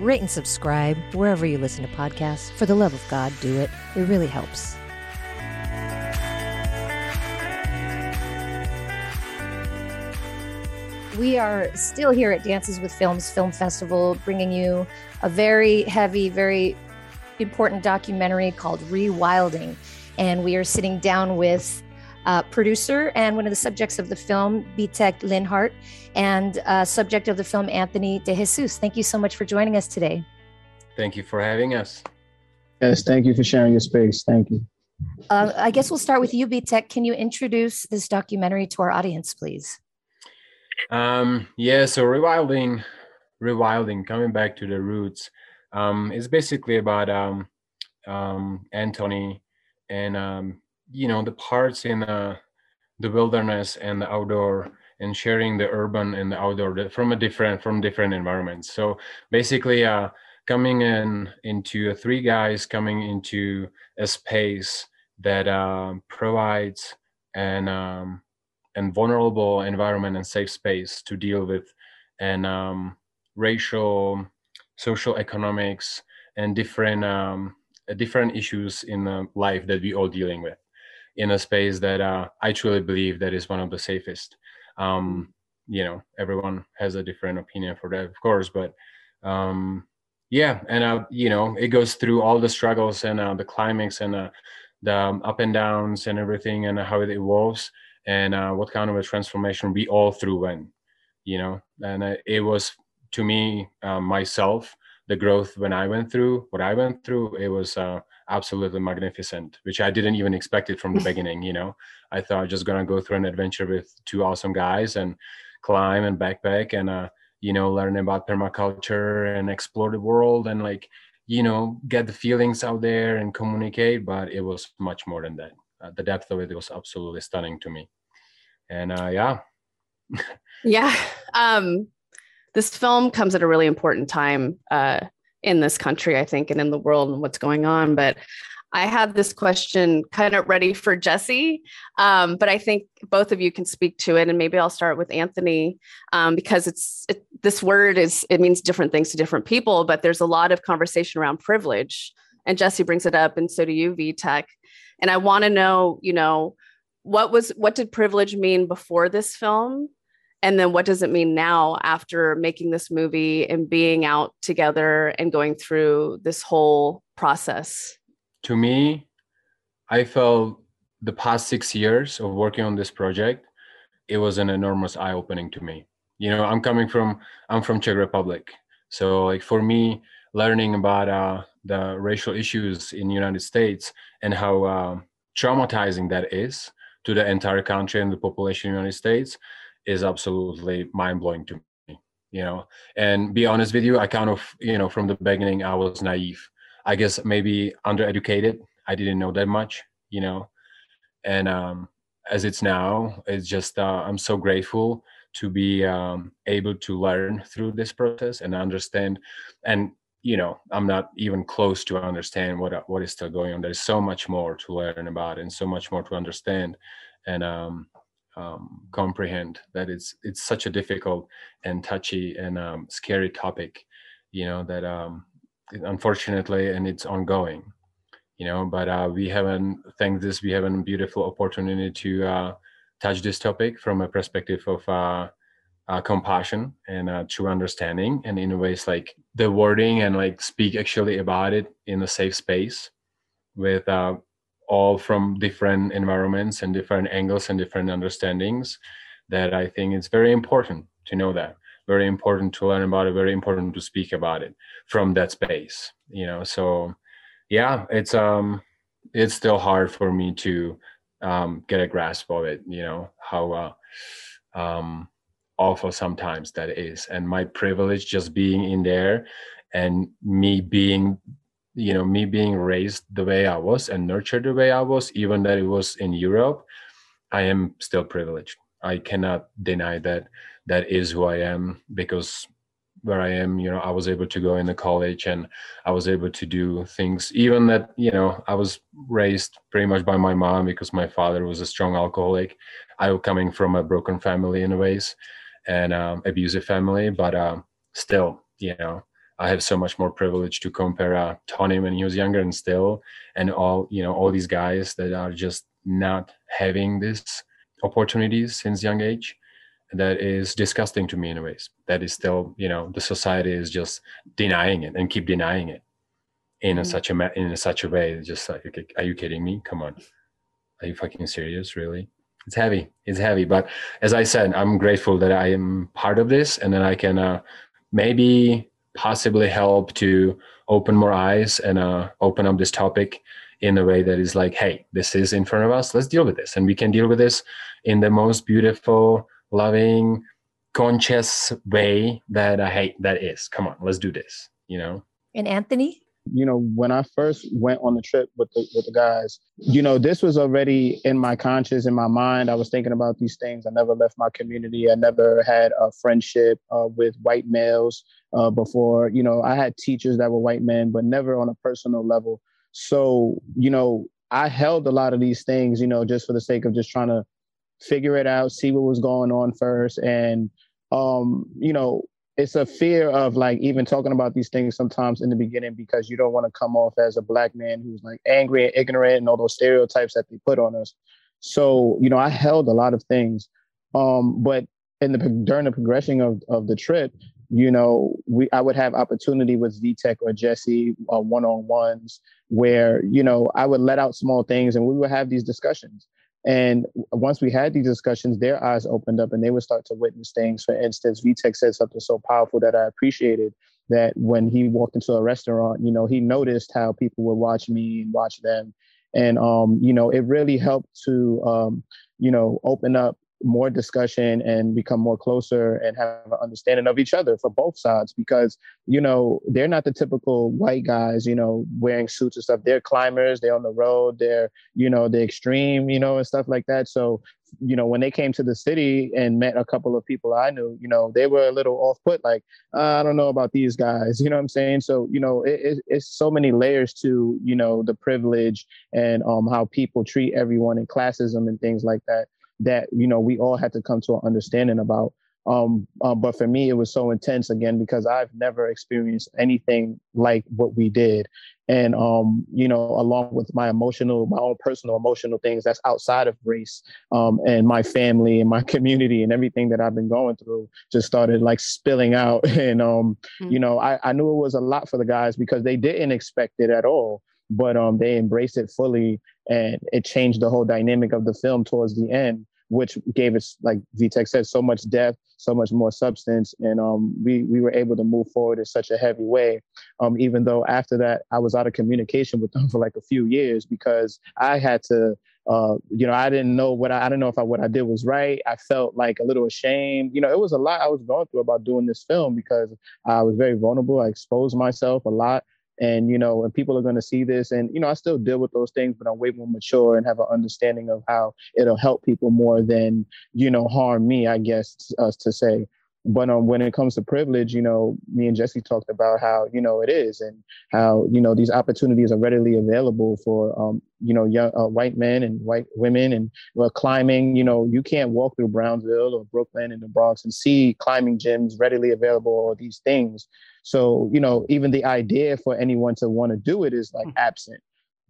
rate and subscribe wherever you listen to podcasts. For the love of God, do it. It really helps. We are still here at Dances with Films Film Festival, bringing you a very heavy, very important documentary called Rewilding. And we are sitting down with uh, producer and one of the subjects of the film, Vitek Linhart, and uh, subject of the film, Anthony De Jesus. Thank you so much for joining us today. Thank you for having us. Yes, thank you for sharing your space. Thank you. Uh, I guess we'll start with you, Vitek. Can you introduce this documentary to our audience, please? Um, yeah, so rewilding, rewilding, coming back to the roots, um, is basically about um, um, Anthony and um, you know the parts in uh, the wilderness and the outdoor and sharing the urban and the outdoor from a different from different environments. So basically uh coming in into uh, three guys coming into a space that uh, provides an um, and vulnerable environment and safe space to deal with and um, racial social economics and different um, different issues in life that we all dealing with in a space that uh, I truly believe that is one of the safest. Um, you know, everyone has a different opinion for that, of course, but um, yeah, and uh, you know, it goes through all the struggles and uh, the climax and uh, the um, up and downs and everything and how it evolves and uh, what kind of a transformation we all through when, you know, and uh, it was to me uh, myself the growth when I went through what I went through. It was uh, absolutely magnificent, which I didn't even expect it from the beginning. You know, I thought I was just gonna go through an adventure with two awesome guys and climb and backpack and uh, you know learn about permaculture and explore the world and like you know get the feelings out there and communicate. But it was much more than that. Uh, the depth of it was absolutely stunning to me. And uh, yeah. yeah. Um, this film comes at a really important time uh, in this country, I think, and in the world and what's going on. But I have this question kind of ready for Jesse, um, but I think both of you can speak to it, and maybe I'll start with Anthony um, because it's it, this word is it means different things to different people, but there's a lot of conversation around privilege, and Jesse brings it up, and so do you, Vitek. And I want to know, you know, what was what did privilege mean before this film and then what does it mean now after making this movie and being out together and going through this whole process? To me i felt the past six years of working on this project it was an enormous eye-opening to me. You know i'm coming from i'm from czech republic. So like for me learning about uh, the racial issues in the united states and how uh, traumatizing that is to the entire country and the population in the united states is absolutely mind blowing to me. You know, and be honest with you, I kind of, you know, from the beginning, I was naive. I guess maybe undereducated. I didn't know that much, you know, and um, as it's now, it's just uh, I'm so grateful to be um, able to learn through this process and understand and you know i'm not even close to understand what what is still going on there's so much more to learn about and so much more to understand and um, um, comprehend that it's it's such a difficult and touchy and um, scary topic you know that um, unfortunately and it's ongoing you know but uh, we haven't thank this we have a beautiful opportunity to uh, touch this topic from a perspective of uh, uh compassion and uh, true understanding and in ways like the wording and like speak actually about it in a safe space with uh, all from different environments and different angles and different understandings that I think it's very important to know that. Very important to learn about it very important to speak about it from that space you know? So yeah it's um it's still hard for me to um get a grasp of it you know how uh, um awful sometimes that is. And my privilege just being in there and me being you know me being raised the way i was and nurtured the way i was even that it was in europe i am still privileged. I cannot deny that that is who i am because where i am you know i was able to go into college and i was able to do things even that you know i was raised pretty much by my mom because my father was a strong alcoholic. I was coming from a broken family in a ways and um, abusive family but um, still you know I have so much more privilege to compare uh, Tony when he was younger and still, and all you know all these guys that are just not having these opportunities since young age. That is disgusting to me in a ways. That is still you know the society is just denying it and keep denying it in mm-hmm. such a in such a way. Just like, are you kidding me? Come on, are you fucking serious? Really? It's heavy. It's heavy. But as I said, I'm grateful that I am part of this and that I can uh, maybe possibly help to open more eyes and uh, open up this topic in a way that is like, hey, this is in front of us. Let's deal with this, and we can deal with this in the most beautiful, loving, conscious way that I hate that is. Come on, let's do this. You know. And Anthony, you know, when I first went on the trip with the with the guys, you know, this was already in my conscious, in my mind. I was thinking about these things. I never left my community. I never had a friendship uh, with white males uh, before. You know, I had teachers that were white men, but never on a personal level. So, you know, I held a lot of these things, you know, just for the sake of just trying to figure it out, see what was going on first, and um, you know, it's a fear of like even talking about these things sometimes in the beginning because you don't want to come off as a black man who's like angry and ignorant and all those stereotypes that they put on us. So, you know, I held a lot of things. Um, but in the during the progression of, of the trip, you know, we I would have opportunity with Vitek or Jesse uh, one-on-ones where, you know, I would let out small things and we would have these discussions. And once we had these discussions, their eyes opened up and they would start to witness things. For instance, Vitek said something so powerful that I appreciated that when he walked into a restaurant, you know, he noticed how people would watch me and watch them. And, um, you know, it really helped to, um, you know, open up more discussion and become more closer and have an understanding of each other for both sides because you know they're not the typical white guys you know wearing suits and stuff. They're climbers they're on the road they're you know the extreme you know and stuff like that. So you know when they came to the city and met a couple of people i knew you know they were a little off put like i don't know about these guys you know what i'm saying? So you know it, it, it's so many layers to you know the privilege and um how people treat everyone in classism and things like that that you know we all had to come to an understanding about. Um, um, but for me it was so intense again because i've never experienced anything like what we did. And um, you know along with my emotional my own personal emotional things that's outside of race um, and my family and my community and everything that i've been going through just started like spilling out. And um, mm-hmm. you know I, I knew it was a lot for the guys because they didn't expect it at all but um, they embraced it fully and it changed the whole dynamic of the film towards the end which gave us like Vitek said so much depth so much more substance and um, we we were able to move forward in such a heavy way um, even though after that i was out of communication with them for like a few years because i had to uh, you know, I didn't know what I, I don't know if I, what I did was right. I felt like a little ashamed. You know, it was a lot I was going through about doing this film because I was very vulnerable. I exposed myself a lot and you know and people are going to see this and you know i still deal with those things but i'm way more mature and have an understanding of how it'll help people more than you know harm me i guess us to say but um, when it comes to privilege, you know, me and Jesse talked about how you know it is, and how you know these opportunities are readily available for um, you know young uh, white men and white women, and uh, climbing. You know, you can't walk through Brownsville or Brooklyn and the Bronx and see climbing gyms readily available or these things. So you know, even the idea for anyone to want to do it is like hmm. absent.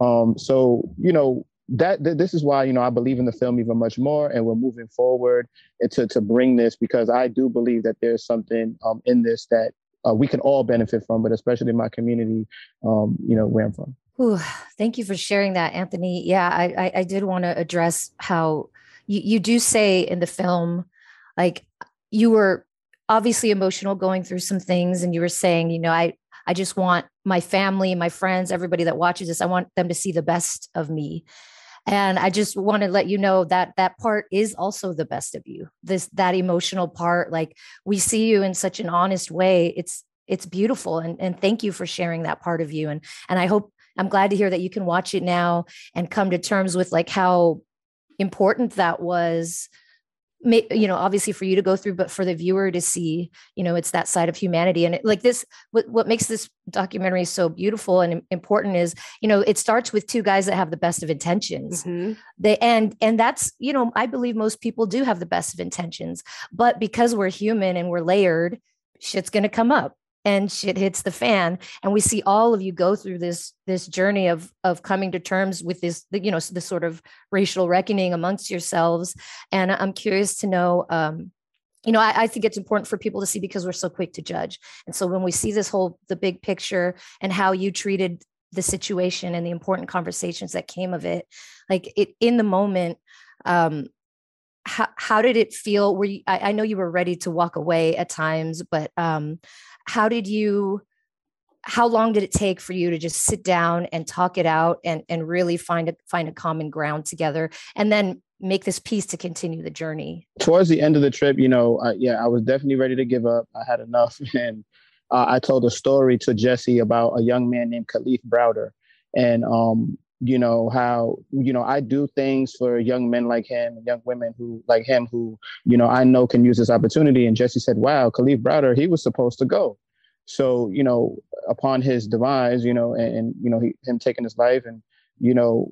Um, so you know, that th- this is why you know I believe in the film even much more, and we're moving forward to to bring this because I do believe that there's something um, in this that uh, we can all benefit from, but especially in my community, um, you know, where I'm from. Ooh, thank you for sharing that, Anthony. Yeah, I I, I did want to address how you, you do say in the film, like you were obviously emotional going through some things, and you were saying, you know, I I just want my family, my friends, everybody that watches this, I want them to see the best of me and i just want to let you know that that part is also the best of you. This that emotional part like we see you in such an honest way. It's it's beautiful. And and thank you for sharing that part of you. And and i hope i'm glad to hear that you can watch it now and come to terms with like how important that was you know obviously for you to go through but for the viewer to see you know it's that side of humanity. And it, like this what, what makes this documentary so beautiful and important is you know it starts with two guys that have the best of intentions. Mm-hmm. they and and that's you know i believe most people do have the best of intentions but because we're human and we're layered shit's going to come up and shit hits the fan. And we see all of you go through this this journey of of coming to terms with this you know this sort of racial reckoning amongst yourselves. And i'm curious to know um you know I, I think it's important for people to see because we're so quick to judge. And so when we see this whole the big picture and how you treated the situation and the important conversations that came of it like it in the moment um how, how did it feel? Were you, I, I know you were ready to walk away at times but um how did you how long did it take for you to just sit down and talk it out and and really find a find a common ground together and then make this peace to continue the journey? Towards the end of the trip you know yeah i was definitely ready to give up. I had enough. And uh, i told a story to jesse about a young man named Kalief Browder. And um you know how you know i do things for young men like him and young women who like him who you know i know can use this opportunity. And jesse said wow Kalief Browder he was supposed to go. So you know upon his demise you know and, and you know he, him taking his life and you know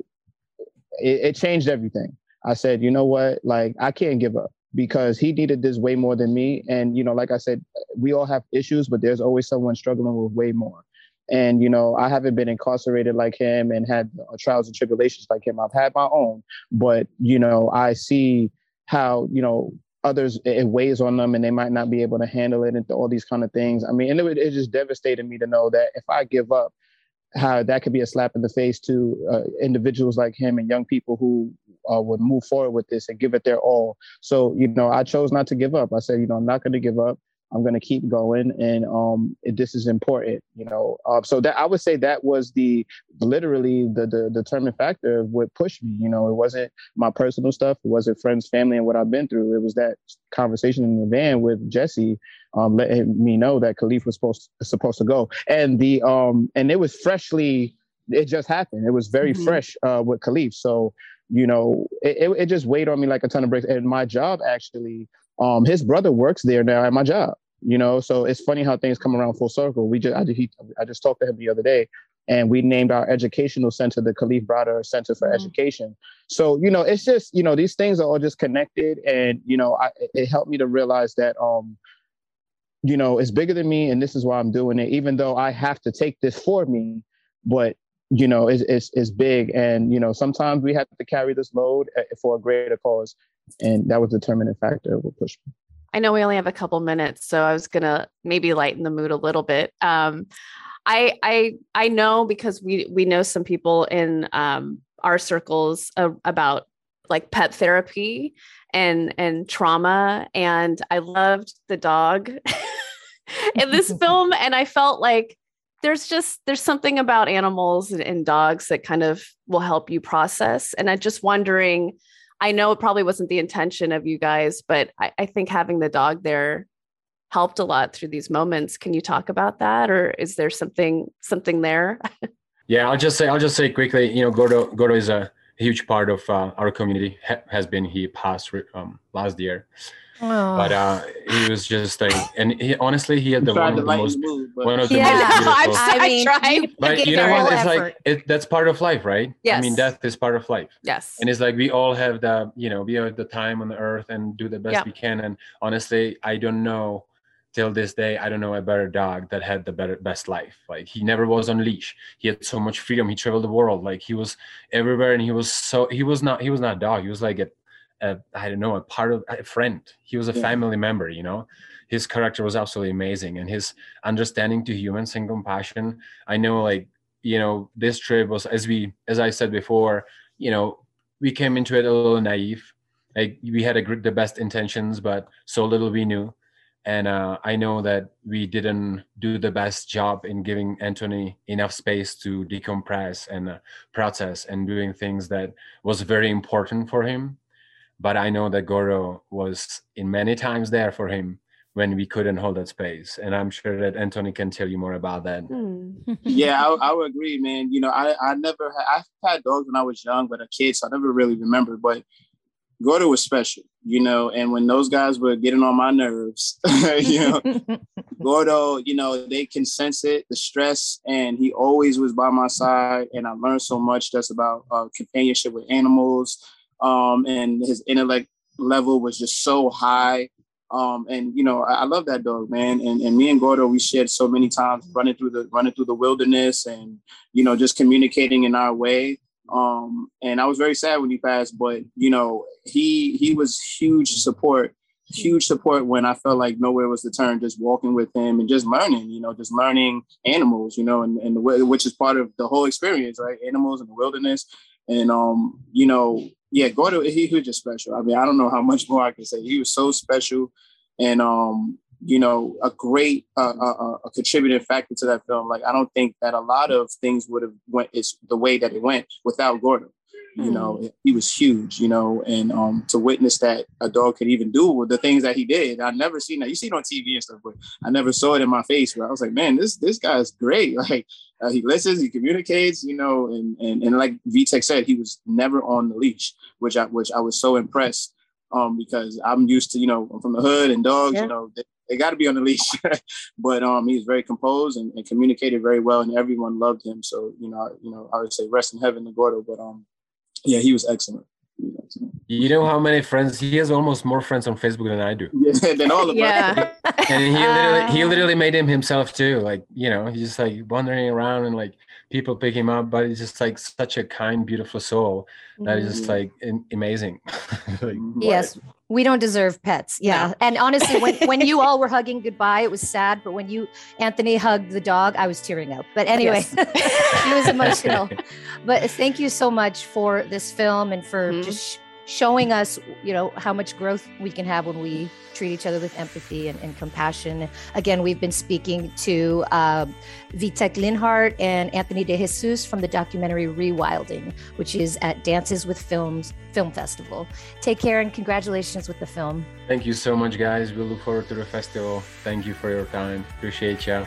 it, it changed everything. I said you know what? Like i can't give up because he needed this way more than me. And you know like i said we all have issues but there's always someone struggling with way more and, you know, I haven't been incarcerated like him and had uh, trials and tribulations like him. I've had my own, but, you know, I see how, you know, others it weighs on them and they might not be able to handle it and all these kind of things. I mean, and it, it just devastated me to know that if I give up, how that could be a slap in the face to uh, individuals like him and young people who uh, would move forward with this and give it their all. So, you know, I chose not to give up. I said, you know, I'm not going to give up. I'm going to keep going, and um, this is important, you know. Uh, so that I would say that was the literally the the determining factor of what pushed me. You know, it wasn't my personal stuff, it wasn't friends, family, and what I've been through. It was that conversation in the van with Jesse, um, letting me know that Kalief was supposed supposed to go, and the um, and it was freshly, it just happened. It was very mm-hmm. fresh uh, with Kalief, so you know, it, it just weighed on me like a ton of bricks. And my job actually um, his brother works there now at my job. You know, so it's funny how things come around full circle. We just I just, he, I just talked to him the other day, and we named our educational center the Kalief Browder Center for mm-hmm. Education. So you know, it's just you know these things are all just connected, and you know, I, it helped me to realize that um, you know, it's bigger than me, and this is why I'm doing it. Even though I have to take this for me, but you know, it's it's, it's big, and you know, sometimes we have to carry this load eh, for a greater cause and that was the determining factor pushed me. I know we only have a couple minutes, so I was gonna maybe lighten the mood a little bit. Um, I I I know because we we know some people in um, our circles uh, about like pet therapy and and trauma, and I loved the dog in this film, and I felt like there's just there's something about animals and, and dogs that kind of will help you process, and I'm just wondering I know it probably wasn't the intention of you guys, but I, I think having the dog there helped a lot through these moments. Can you talk about that, or is there something something there? yeah, I'll just say I'll just say quickly. You know, Gordo Gordo is a huge part of uh, our community. Ha- has been he passed um, last year, Oh. But uh, he was just like, and he, honestly, he had the one of the most, mood, one of the yeah. most beautiful. I mean, tried. But you know what? It's effort. like it, that's part of life, right? Yes. I mean, death is part of life. Yes. And it's like we all have the, you know, we have the time on the earth and do the best we can. And honestly, I don't know till this day, I don't know a better dog that had the better best life. Like he never was on leash. He had so much freedom. He traveled the world. Like he was everywhere, and he was so he was not he was not a dog. He was like a a I don't know a part of a friend. He was a yeah. family member. You know, his character was absolutely amazing, and his understanding to humans and compassion. I know, like you know, this trip was as we as I said before. You know, we came into it a little naive. Like we had a, the best intentions, but so little we knew. And uh, I know that we didn't do the best job in giving Anthony enough space to decompress and uh, process and doing things that was very important for him but I know that Goro was in many times there for him when we couldn't hold that space. And I'm sure that Anthony can tell you more about that. Mm. yeah, I, I, would agree, man. You know, I, I never had, I've had dogs when I was young, but a kid, so I never really remember. But Gordo was special, you know, and when those guys were getting on my nerves, you know, Gordo, you know, they can sense it, the stress, and he always was by my side. And I learned so much just about uh, companionship with animals. Um, and his intellect level was just so high. Um, and you know, I, I, love that dog, man. And, and me and Gordo, we shared so many times running through the running through the wilderness and you know, just communicating in our way. Um, and I was very sad when he passed, but you know, he he was huge support, huge support when I felt like nowhere was the turn, just walking with him and just learning, you know, just learning animals, you know, and, and the way which is part of the whole experience, right? Animals in the wilderness. And um, you know, yeah, Gordo, he, he was just special. I mean, I don't know how much more I can say. He was so special, and um, you know, a great uh, uh, uh, a contributing factor to that film. Like, I don't think that a lot of things would have went is the way that it went without Gordon. You know, mm. he was huge. You know, and um, to witness that a dog could even do the things that he did, I never seen that. You see it on TV and stuff, but I never saw it in my face. Where I was like, man, this this guy's great. Like, uh, he listens, he communicates, you know, and and and like Vitek said, he was never on the leash, which I which I was so impressed um, because I'm used to, you know, I'm from the hood and dogs, yeah. you know, they, they got to be on the leash. but um, he was very composed and, and, communicated very well, and everyone loved him. So you know, I, you know, I would say rest in heaven, Gordo. But um, yeah, he was excellent. You know how many friends he has? Almost more friends on Facebook than I do. Yeah, than all of yeah. us. and he literally, he literally made him himself too. Like you know, he's just like wandering around and like people pick him up. But he's just like such a kind, beautiful soul that is just mm-hmm. like in, amazing. like, yes, we don't deserve pets. Yeah, and honestly, when when you all were hugging goodbye, it was sad. But when you Anthony hugged the dog, I was tearing up. But anyway, yes. it was emotional. But thank you so much for this film and for mm-hmm. just showing us, you know, how much growth we can have when we treat each other with empathy and, and compassion. Again, we've been speaking to uh, Vitek Linhart and Anthony De Jesus from the documentary Rewilding, which is at Dances with Films Film Festival. Take care and congratulations with the film. Thank you so much, guys. We look forward to the festival. Thank you for your time. Appreciate you.